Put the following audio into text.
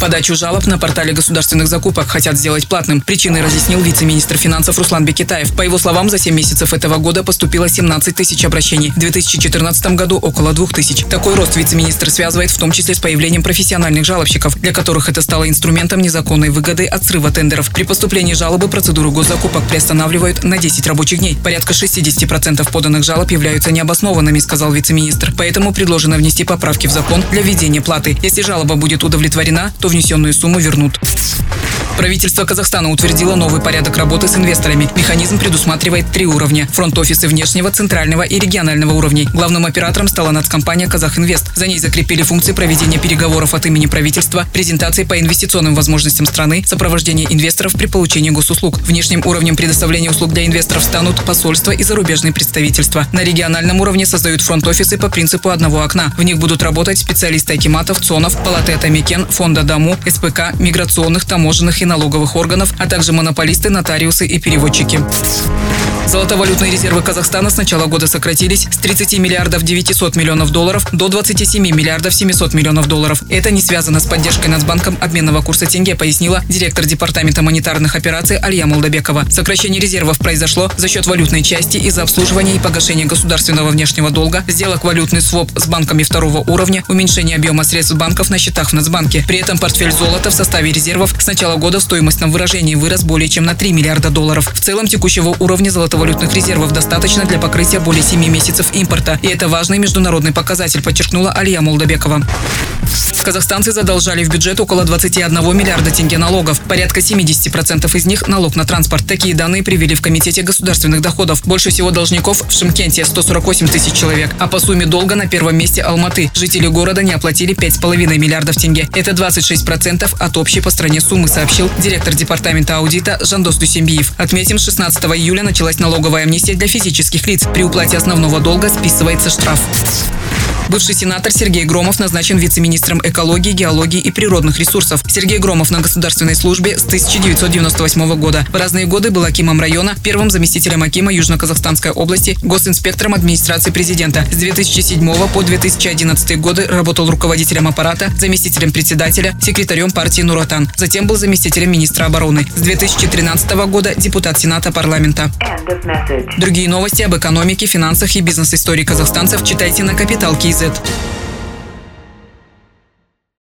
Подачу жалоб на портале государственных закупок хотят сделать платным. Причиной разъяснил вице-министр финансов Руслан Бекетаев. По его словам, за 7 месяцев этого года поступило 17 тысяч обращений. В 2014 году около 2 тысяч. Такой рост вице-министр связывает в том числе с появлением профессиональных жалобщиков, для которых это стало инструментом незаконной выгоды от срыва тендеров. При поступлении жалобы процедуру госзакупок приостанавливают на 10 рабочих дней. Порядка 60% поданных жалоб являются необоснованными, сказал вице-министр. Поэтому предложено внести поправки в закон для введения платы. Если жалоба будет удовлетворена, то внесенную сумму вернут. Правительство Казахстана утвердило новый порядок работы с инвесторами. Механизм предусматривает три уровня – фронт-офисы внешнего, центрального и регионального уровней. Главным оператором стала нацкомпания «Казахинвест». За ней закрепили функции проведения переговоров от имени правительства, презентации по инвестиционным возможностям страны, сопровождения инвесторов при получении госуслуг. Внешним уровнем предоставления услуг для инвесторов станут посольства и зарубежные представительства. На региональном уровне создают фронт-офисы по принципу одного окна. В них будут работать специалисты Акиматов, ЦОНов, Палаты Атамикен, Фонда Дому, СПК, миграционных, таможенных и налоговых органов, а также монополисты, нотариусы и переводчики. Золотовалютные резервы Казахстана с начала года сократились с 30 миллиардов 900 миллионов долларов до 27 миллиардов 700 миллионов долларов. Это не связано с поддержкой Нацбанком обменного курса тенге, пояснила директор Департамента монетарных операций Алья Молдобекова. Сокращение резервов произошло за счет валютной части из-за обслуживания и погашения государственного внешнего долга, сделок валютный своп с банками второго уровня, уменьшение объема средств банков на счетах в Нацбанке. При этом портфель золота в составе резервов с начала года в стоимостном выражении вырос более чем на 3 миллиарда долларов. В целом текущего уровня золотого золотовалютных резервов достаточно для покрытия более 7 месяцев импорта. И это важный международный показатель, подчеркнула Алия Молдобекова. Казахстанцы задолжали в бюджет около 21 миллиарда тенге налогов. Порядка 70% из них – налог на транспорт. Такие данные привели в Комитете государственных доходов. Больше всего должников в Шимкенте – 148 тысяч человек. А по сумме долга на первом месте Алматы. Жители города не оплатили 5,5 миллиардов тенге. Это 26% от общей по стране суммы, сообщил директор департамента аудита Жандос Дусембиев. Отметим, 16 июля началась налоговая амнистия для физических лиц. При уплате основного долга списывается штраф. Бывший сенатор Сергей Громов назначен вице-министром экологии, геологии и природных ресурсов. Сергей Громов на государственной службе с 1998 года. В разные годы был Акимом района, первым заместителем Акима Южно-Казахстанской области, госинспектором администрации президента. С 2007 по 2011 годы работал руководителем аппарата, заместителем председателя, секретарем партии Нуротан. Затем был заместителем министра обороны. С 2013 года депутат Сената парламента. Другие новости об экономике, финансах и бизнес-истории казахстанцев читайте на Капитал KBZ